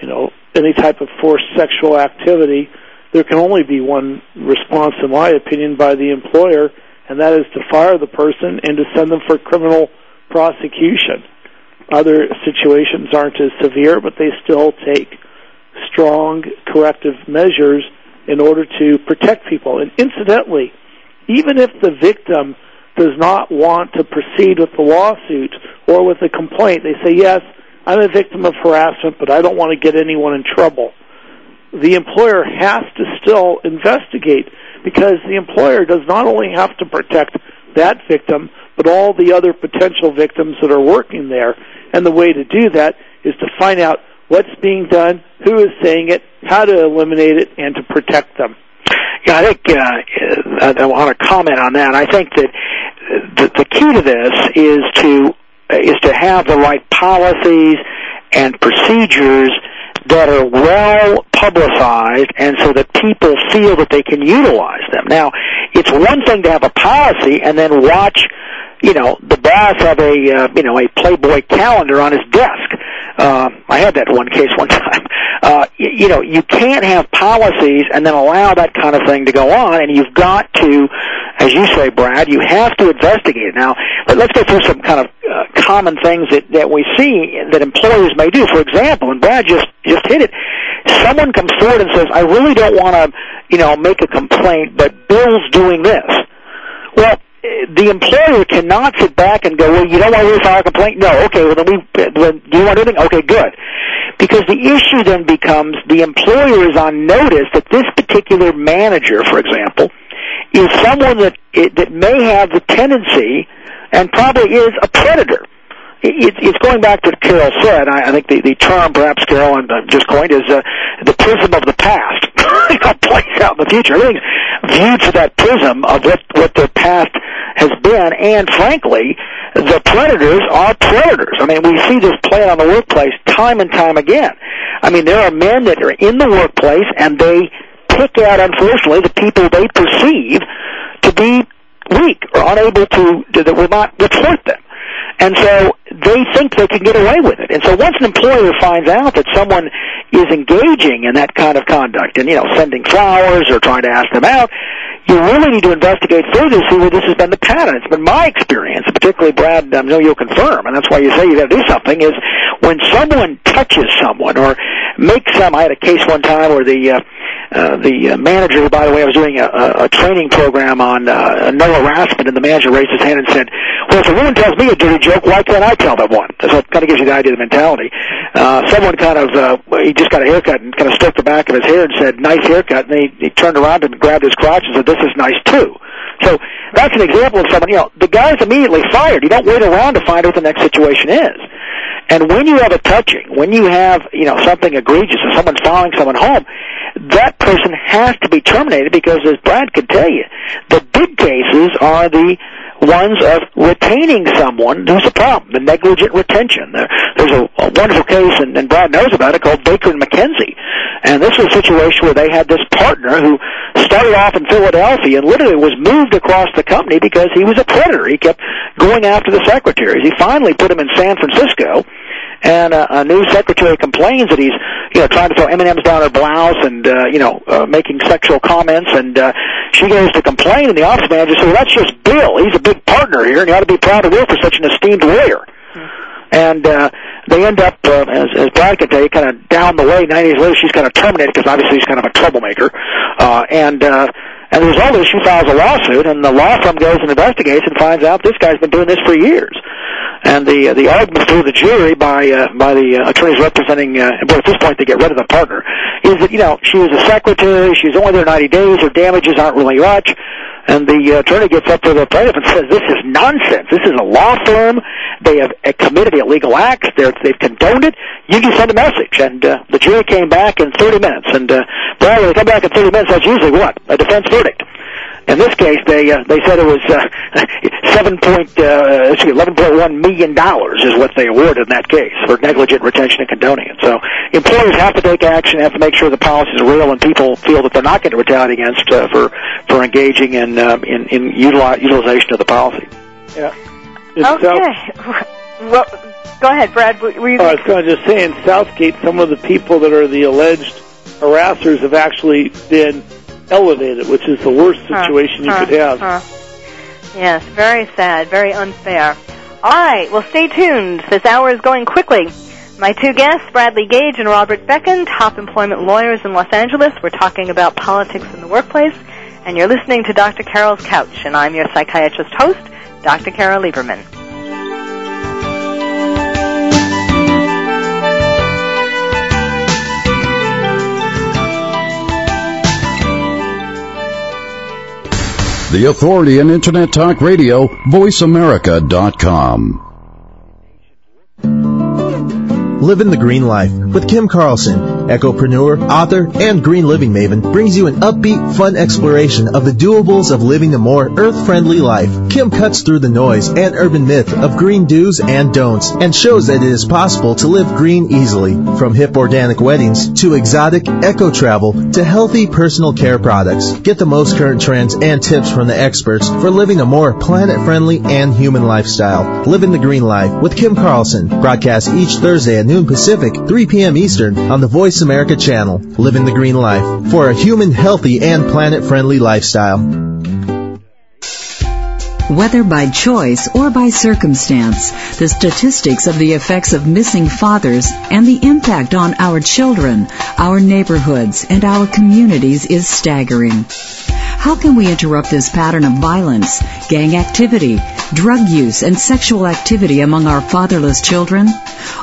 you know, any type of forced sexual activity, there can only be one response, in my opinion, by the employer, and that is to fire the person and to send them for criminal prosecution. Other situations aren't as severe, but they still take strong corrective measures in order to protect people. And incidentally, even if the victim does not want to proceed with the lawsuit or with a complaint, they say, yes, I'm a victim of harassment, but I don't want to get anyone in trouble. The employer has to still investigate because the employer does not only have to protect that victim, but all the other potential victims that are working there. And the way to do that is to find out what's being done, who is saying it, how to eliminate it, and to protect them. Yeah, I think uh, I want to comment on that. I think that the, the key to this is to is to have the right policies and procedures that are well publicized and so that people feel that they can utilize them. Now, it's one thing to have a policy and then watch you know, the boss have a, uh, you know, a Playboy calendar on his desk. Uh, I had that one case one time. Uh, you, you know, you can't have policies and then allow that kind of thing to go on, and you've got to, as you say, Brad, you have to investigate. it. Now, but let's go through some kind of common things that that we see that employers may do. For example, and Brad just just hit it. Someone comes forward and says, "I really don't want to, you know, make a complaint, but Bill's doing this." Well, the employer cannot sit back and go, well, you don't want to file a complaint? No. Okay, well, then we, then, do you want anything? Okay, good. Because the issue then becomes the employer is on notice that this particular manager, for example, is someone that, that may have the tendency and probably is a predator it, it's going back to what Carol said. I, I think the, the term, perhaps Carol, and I'm just coined, is uh, the prism of the past. it plays out in the future. Everything's viewed through that prism of what what their past has been, and frankly, the predators are predators. I mean, we see this play on the workplace time and time again. I mean, there are men that are in the workplace and they pick out, unfortunately, the people they perceive to be weak or unable to, that will not report them. And so they think they can get away with it. And so once an employer finds out that someone is engaging in that kind of conduct and, you know, sending flowers or trying to ask them out, you really need to investigate further to see where this has been the pattern. It's been my experience, particularly Brad, I know you'll confirm, and that's why you say you gotta do something, is when someone touches someone or makes some, I had a case one time where the, uh, uh, the uh, manager, by the way, I was doing a, a, a training program on uh, no harassment, and the manager raised his hand and said, "Well, if a woman tells me a dirty joke, why can't I tell them one?" So it kind of gives you the idea of the mentality. Uh, someone kind of uh, he just got a haircut and kind of stroked the back of his hair and said, "Nice haircut," and he, he turned around and grabbed his crotch and said, "This is nice too." So that's an example of someone. You know, the guy's immediately fired. You don't wait around to find out what the next situation is. And when you have a touching, when you have, you know, something egregious or someone's following someone home, that person has to be terminated because as Brad could tell you, the big cases are the ones of retaining someone who's a problem, the negligent retention. There, there's a, a wonderful case, and, and Brad knows about it, called Baker and McKenzie. And this was a situation where they had this partner who started off in Philadelphia and literally was moved across the company because he was a predator. He kept going after the secretaries. He finally put him in San Francisco and uh, a new secretary complains that he's you know trying to throw M&Ms down her blouse and uh, you know uh, making sexual comments and uh, she goes to complain and the office manager says well that's just Bill he's a big partner here and you ought to be proud to work for such an esteemed lawyer and uh, they end up, uh, as, as Brad can tell you, kind of down the way. Nine years later, she's kind of terminated because obviously he's kind of a troublemaker. Uh, and uh, and the result is she files a lawsuit, and the law firm goes and investigates and finds out this guy's been doing this for years. And the uh, the argument through the jury by uh, by the uh, attorneys representing, uh, but at this point they get rid of the partner. is that you know she was a secretary, she's only there 90 days, her damages aren't really much. And the uh, attorney gets up to the plaintiff and says, "This is nonsense. This is a law firm. They have uh, committed illegal acts. They're, they've condoned it. You can send a message." And uh, the jury came back in 30 minutes. And uh, Brad, when they come back in 30 minutes, that's usually what a defense verdict. In this case, they uh, they said it was uh, seven point uh, excuse eleven point one million dollars is what they awarded in that case for negligent retention and condoning it. So employers have to take action, have to make sure the policy is real, and people feel that they're not going to retaliate against uh, for for engaging in um, in, in utili- utilization of the policy. Yeah. okay. well, go ahead, Brad. Were you oh, I was going to just say in Southgate, some of the people that are the alleged harassers have actually been elevated, which is the worst situation huh, you could have. Huh. Yes, very sad, very unfair. All right, well, stay tuned. This hour is going quickly. My two guests, Bradley Gage and Robert Bekken, top employment lawyers in Los Angeles. We're talking about politics in the workplace, and you're listening to Dr. Carol's Couch, and I'm your psychiatrist host, Dr. Carol Lieberman. The authority in Internet Talk Radio, VoiceAmerica.com. Living the Green Life with Kim Carlson, ecopreneur, author, and green living maven, brings you an upbeat, fun exploration of the doables of living a more earth-friendly life. Kim cuts through the noise and urban myth of green do's and don'ts and shows that it is possible to live green easily. From hip organic weddings to exotic eco travel to healthy personal care products. Get the most current trends and tips from the experts for living a more planet-friendly and human lifestyle. Living the Green Life with Kim Carlson, broadcast each Thursday at noon Pacific, 3 p.m. Eastern on the Voice America channel. Living the Green Life for a human, healthy, and planet-friendly lifestyle. Whether by choice or by circumstance, the statistics of the effects of missing fathers and the impact on our children, our neighborhoods, and our communities is staggering. How can we interrupt this pattern of violence, gang activity, drug use, and sexual activity among our fatherless children?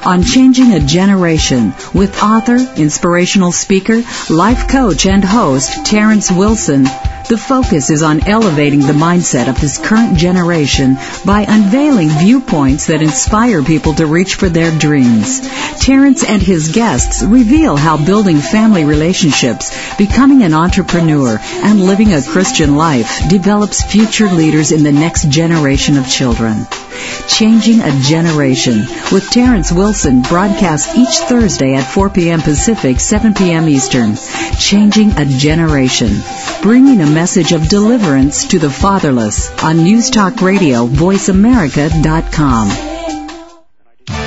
On Changing a Generation with author, inspirational speaker, life coach, and host Terrence Wilson, the focus is on elevating the mindset of this current generation by unveiling viewpoints that inspire people to reach for their dreams. Terrence and his guests reveal how building family relationships, becoming an entrepreneur, and living a Christian life develops future leaders in the next generation of children. Changing a Generation with Terrence Wilson broadcast each Thursday at 4 p.m. Pacific, 7 p.m. Eastern. Changing a Generation. Bringing a message of deliverance to the fatherless on News Talk Radio, VoiceAmerica.com.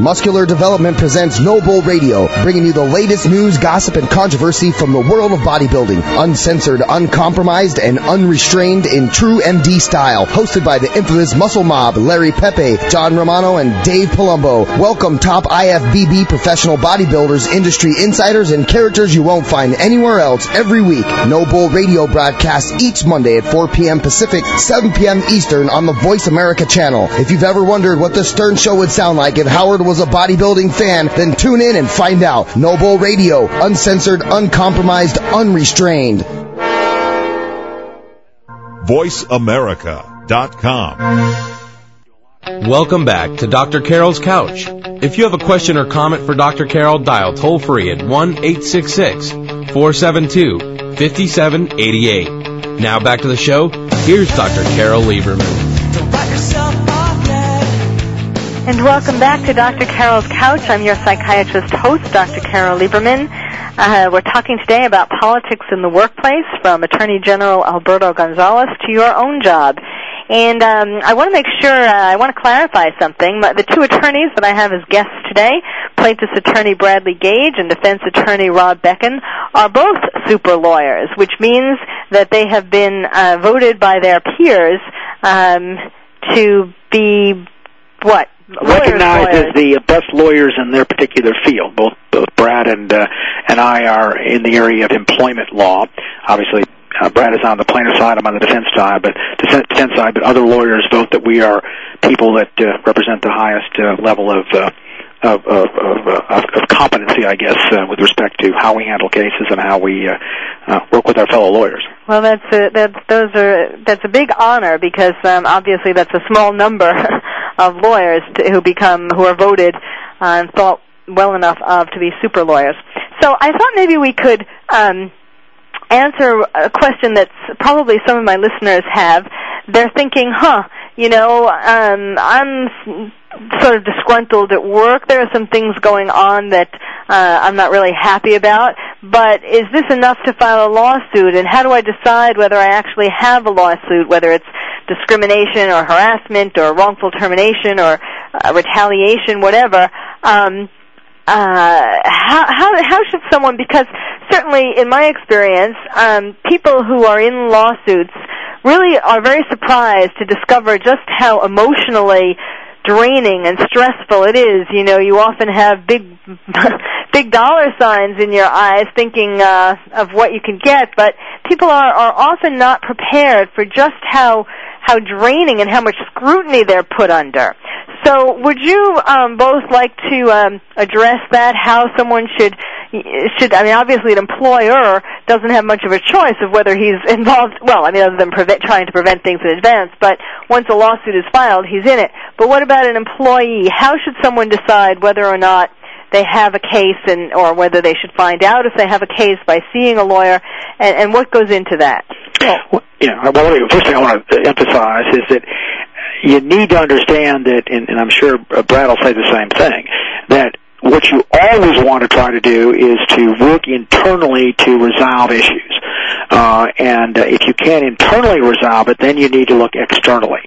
Muscular Development presents No Bull Radio, bringing you the latest news, gossip, and controversy from the world of bodybuilding. Uncensored, uncompromised, and unrestrained in true MD style. Hosted by the infamous Muscle Mob, Larry Pepe, John Romano, and Dave Palumbo. Welcome top IFBB professional bodybuilders, industry insiders, and characters you won't find anywhere else every week. No Bull Radio broadcasts each Monday at 4 p.m. Pacific, 7 p.m. Eastern on the Voice America channel. If you've ever wondered what the Stern Show would sound like if Howard was a bodybuilding fan, then tune in and find out. No Bull Radio, uncensored, uncompromised, unrestrained. VoiceAmerica.com. Welcome back to Dr. Carol's Couch. If you have a question or comment for Dr. Carol, dial toll free at 1 866 472 5788. Now back to the show. Here's Dr. Carol Lieberman. And welcome back to Dr. Carol's Couch. I'm your psychiatrist host, Dr. Carol Lieberman. Uh, we're talking today about politics in the workplace from Attorney General Alberto Gonzales to your own job. And um, I want to make sure, uh, I want to clarify something. The two attorneys that I have as guests today, plaintiff's attorney Bradley Gage and defense attorney Rob Bekken, are both super lawyers, which means that they have been uh, voted by their peers um, to be what recognized as the best lawyers in their particular field. Both both Brad and uh, and I are in the area of employment law. Obviously, uh, Brad is on the plaintiff side. I'm on the defense side, but defense, defense side. But other lawyers vote that we are people that uh, represent the highest uh, level of. Uh, of, of, of, uh, of competency, I guess, uh, with respect to how we handle cases and how we uh, uh, work with our fellow lawyers. Well, that's a, that's those are that's a big honor because um, obviously that's a small number of lawyers to, who become who are voted uh, and thought well enough of to be super lawyers. So I thought maybe we could um, answer a question that probably some of my listeners have. They're thinking, huh, you know, um, I'm sort of disgruntled at work. There are some things going on that uh, I'm not really happy about. But is this enough to file a lawsuit? And how do I decide whether I actually have a lawsuit, whether it's discrimination or harassment or wrongful termination or uh, retaliation, whatever? Um, uh, how, how how should someone? Because certainly, in my experience, um, people who are in lawsuits really are very surprised to discover just how emotionally draining and stressful it is. You know, you often have big, big dollar signs in your eyes, thinking uh, of what you can get, but people are are often not prepared for just how how draining and how much scrutiny they're put under. So, would you um, both like to um, address that? How someone should should I mean, obviously, an employer doesn't have much of a choice of whether he's involved. Well, I mean, other than prevent, trying to prevent things in advance. But once a lawsuit is filed, he's in it. But what about an employee? How should someone decide whether or not they have a case and or whether they should find out if they have a case by seeing a lawyer and, and what goes into that well, yeah well, the first thing i want to emphasize is that you need to understand that and i'm sure brad will say the same thing that what you always want to try to do is to work internally to resolve issues. Uh, and uh, if you can't internally resolve it, then you need to look externally.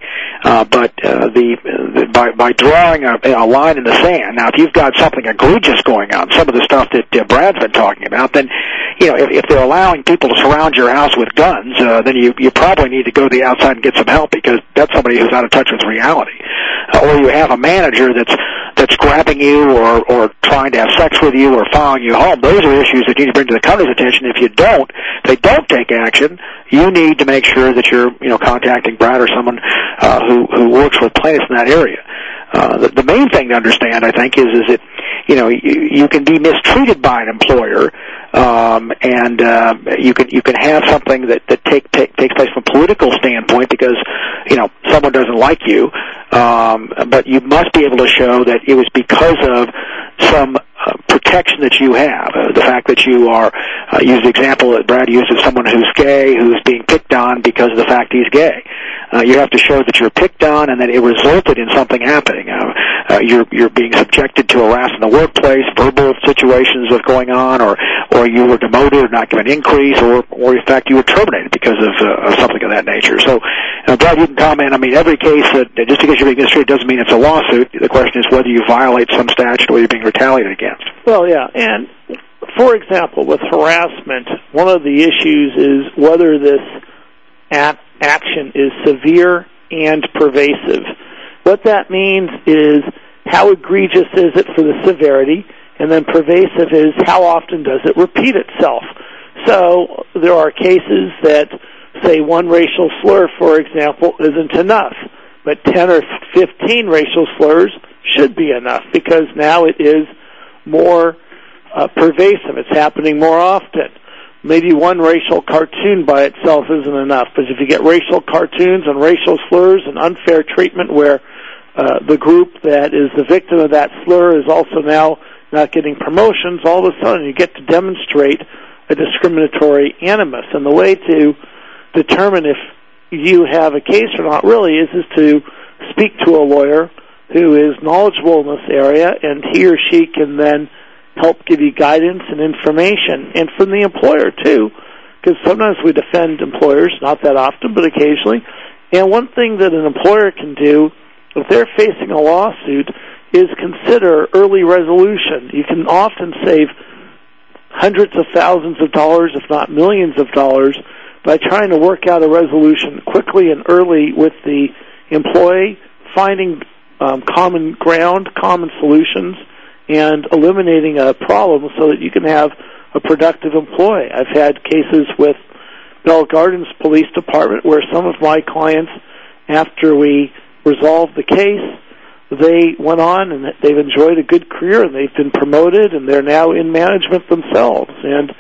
Uh, but uh, the, the by by drawing a, a line in the sand. Now, if you've got something egregious going on, some of the stuff that uh, Brad's been talking about, then you know if, if they're allowing people to surround your house with guns, uh, then you you probably need to go to the outside and get some help because that's somebody who's out of touch with reality. Uh, or you have a manager that's that's grabbing you or or trying to have sex with you or following you home. Those are issues that you need to bring to the company's attention. If you don't, if they don't take action, you need to make sure that you're you know contacting Brad or someone uh, who who works with plaintiffs in that area. Uh, the, the main thing to understand, I think, is is that you know you, you can be mistreated by an employer, um, and uh, you can you can have something that that take, take takes place from a political standpoint because you know someone doesn't like you, um, but you must be able to show that it was because of some uh, protection that you have. Uh, the fact that you are, uh, use the example that Brad used of someone who's gay, who's being picked on because of the fact he's gay. Uh, you have to show that you're picked on and that it resulted in something happening. Uh, uh, you're you're being subjected to harassment in the workplace, verbal situations of going on, or or you were demoted or not given an increase, or or in fact you were terminated because of, uh, of something of that nature. So, uh, Brad, you can comment. I mean, every case that just because you're being mistreated doesn't mean it's a lawsuit. The question is whether you violate some statute or you're being retaliated against. Well, yeah, and for example, with harassment, one of the issues is whether this act, action is severe and pervasive. What that means is how egregious is it for the severity, and then pervasive is how often does it repeat itself. So there are cases that say one racial slur, for example, isn't enough, but 10 or 15 racial slurs should be enough because now it is more uh, pervasive. It's happening more often. Maybe one racial cartoon by itself isn't enough, but if you get racial cartoons and racial slurs and unfair treatment where uh, the group that is the victim of that slur is also now not getting promotions, all of a sudden you get to demonstrate a discriminatory animus. And the way to determine if you have a case or not really is is to speak to a lawyer who is knowledgeable in this area, and he or she can then help give you guidance and information, and from the employer too, because sometimes we defend employers, not that often, but occasionally. And one thing that an employer can do if they're facing a lawsuit is consider early resolution. You can often save hundreds of thousands of dollars, if not millions of dollars, by trying to work out a resolution quickly and early with the employee, finding um, common ground, common solutions, and eliminating a problem so that you can have a productive employee. I've had cases with Bell Gardens Police Department where some of my clients, after we resolved the case, they went on and they've enjoyed a good career and they've been promoted and they're now in management themselves. And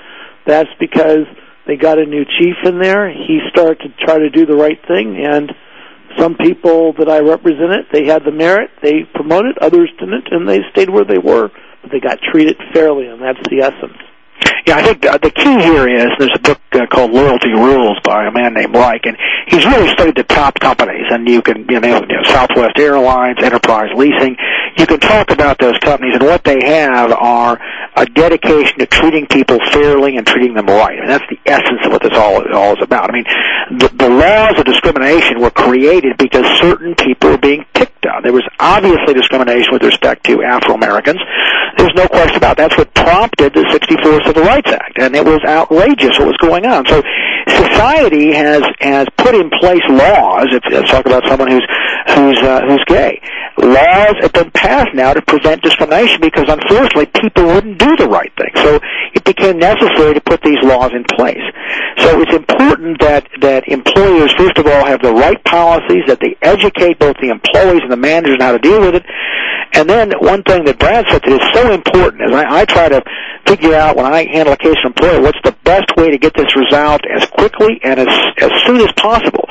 that's because they got a new chief in there. He started to try to do the right thing and some people that I represented, they had the merit, they promoted, others didn't, and they stayed where they were, but they got treated fairly, and that's the essence. Yeah, I think uh, the key here is there's a book uh, called Loyalty Rules by a man named Reich, and he's really studied the top companies. And you can, you know, Southwest Airlines, Enterprise Leasing. You can talk about those companies, and what they have are a dedication to treating people fairly and treating them right. Mean, that's the essence of what this all all is about. I mean, the, the laws of discrimination were created because certain people were being picked on. There was obviously discrimination with respect to Afro Americans. There's no question about that. That's what prompted the 64 Civil Rights Act, and it was outrageous what was going on. So society has has put in place laws. If, let's talk about someone who's who's uh, who's gay. Laws have been passed now to prevent discrimination because unfortunately people wouldn't do the right thing. So it became necessary to put these laws in place. So it's important that that employers first of all have the right policies, that they educate both the employees and the managers on how to deal with it. And then one thing that Brad said that is so important is I, I try to figure out when I handle a case of employer what's the best way to get this resolved as quickly and as as soon as possible.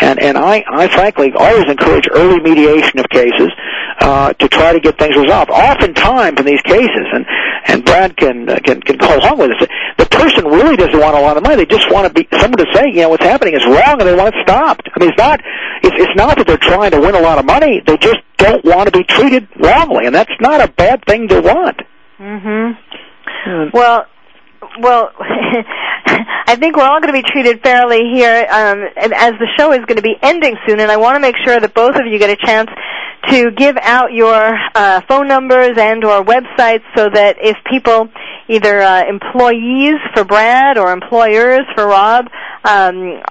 And and I I frankly always encourage early mediation of cases uh, to try to get things resolved. Oftentimes in these cases, and and Brad can uh, can can go along with this, the person really doesn't want a lot of money. They just want to be someone to say, you know, what's happening is wrong, and they want it stopped. I mean, it's not it's, it's not that they're trying to win a lot of money. They just don't want to be treated wrongly, and that's not a bad thing to want. Mm-hmm. Well, well, I think we're all going to be treated fairly here, um, and as the show is going to be ending soon, and I want to make sure that both of you get a chance to give out your uh, phone numbers and or websites so that if people, either uh, employees for Brad or employers for Rob, um,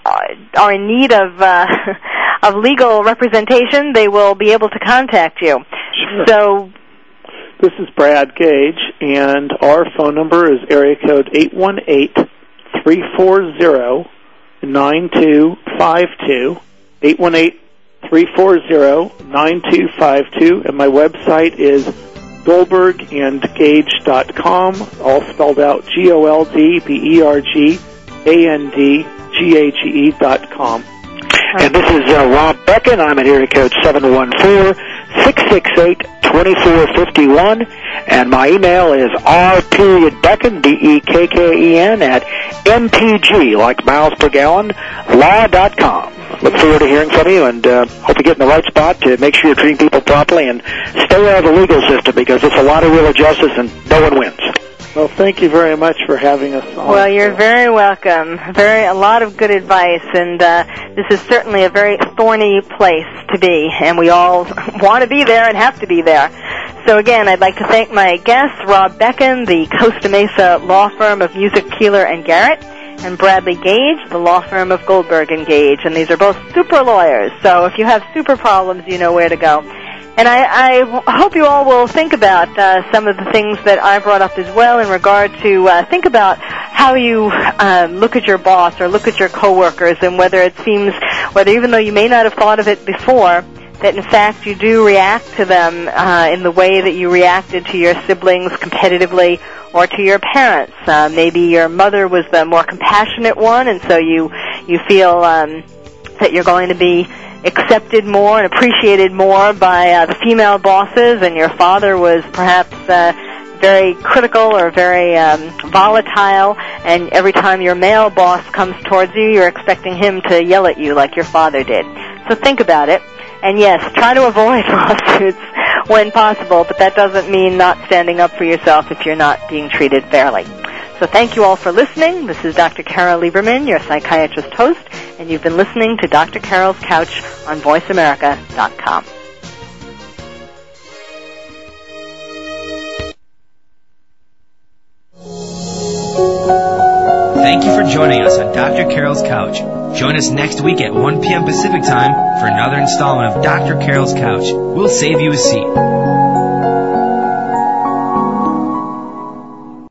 are in need of uh, of legal representation, they will be able to contact you. Sure. So This is Brad Gage, and our phone number is area code eight one eight three four zero nine two five two eight one eight three four zero nine two five two, and my website is goldbergandgage.com, all spelled out G O L D B E R G A N D G A G E dot com. And this is uh, Rob Bekken. I'm at area code 714-668-2451. And my email is r period Bekken, at mpg, like miles per gallon, law.com. Look forward to hearing from you and uh, hope you get in the right spot to make sure you're treating people properly and stay out of the legal system because it's a lot of real injustice and no one wins. Well, thank you very much for having us on. Well, you're very welcome. Very a lot of good advice, and uh, this is certainly a very thorny place to be, and we all want to be there and have to be there. So again, I'd like to thank my guests, Rob Bekken, the Costa Mesa law firm of Musick Peeler and Garrett, and Bradley Gage, the law firm of Goldberg and Gage, and these are both super lawyers. So if you have super problems, you know where to go. And I, I hope you all will think about uh, some of the things that I brought up as well in regard to uh, think about how you um, look at your boss or look at your coworkers and whether it seems, whether even though you may not have thought of it before, that in fact you do react to them uh, in the way that you reacted to your siblings competitively or to your parents. Uh, maybe your mother was the more compassionate one, and so you you feel um, that you're going to be accepted more and appreciated more by uh, the female bosses, and your father was perhaps uh, very critical or very um, volatile, and every time your male boss comes towards you, you're expecting him to yell at you like your father did. So think about it. And yes, try to avoid lawsuits when possible, but that doesn't mean not standing up for yourself if you're not being treated fairly. So thank you all for listening. This is Dr. Carol Lieberman, your psychiatrist host, and you've been listening to Dr. Carol's Couch on VoiceAmerica.com. Thank you for joining us on Dr. Carol's Couch. Join us next week at 1 p.m. Pacific Time for another installment of Dr. Carol's Couch. We'll save you a seat.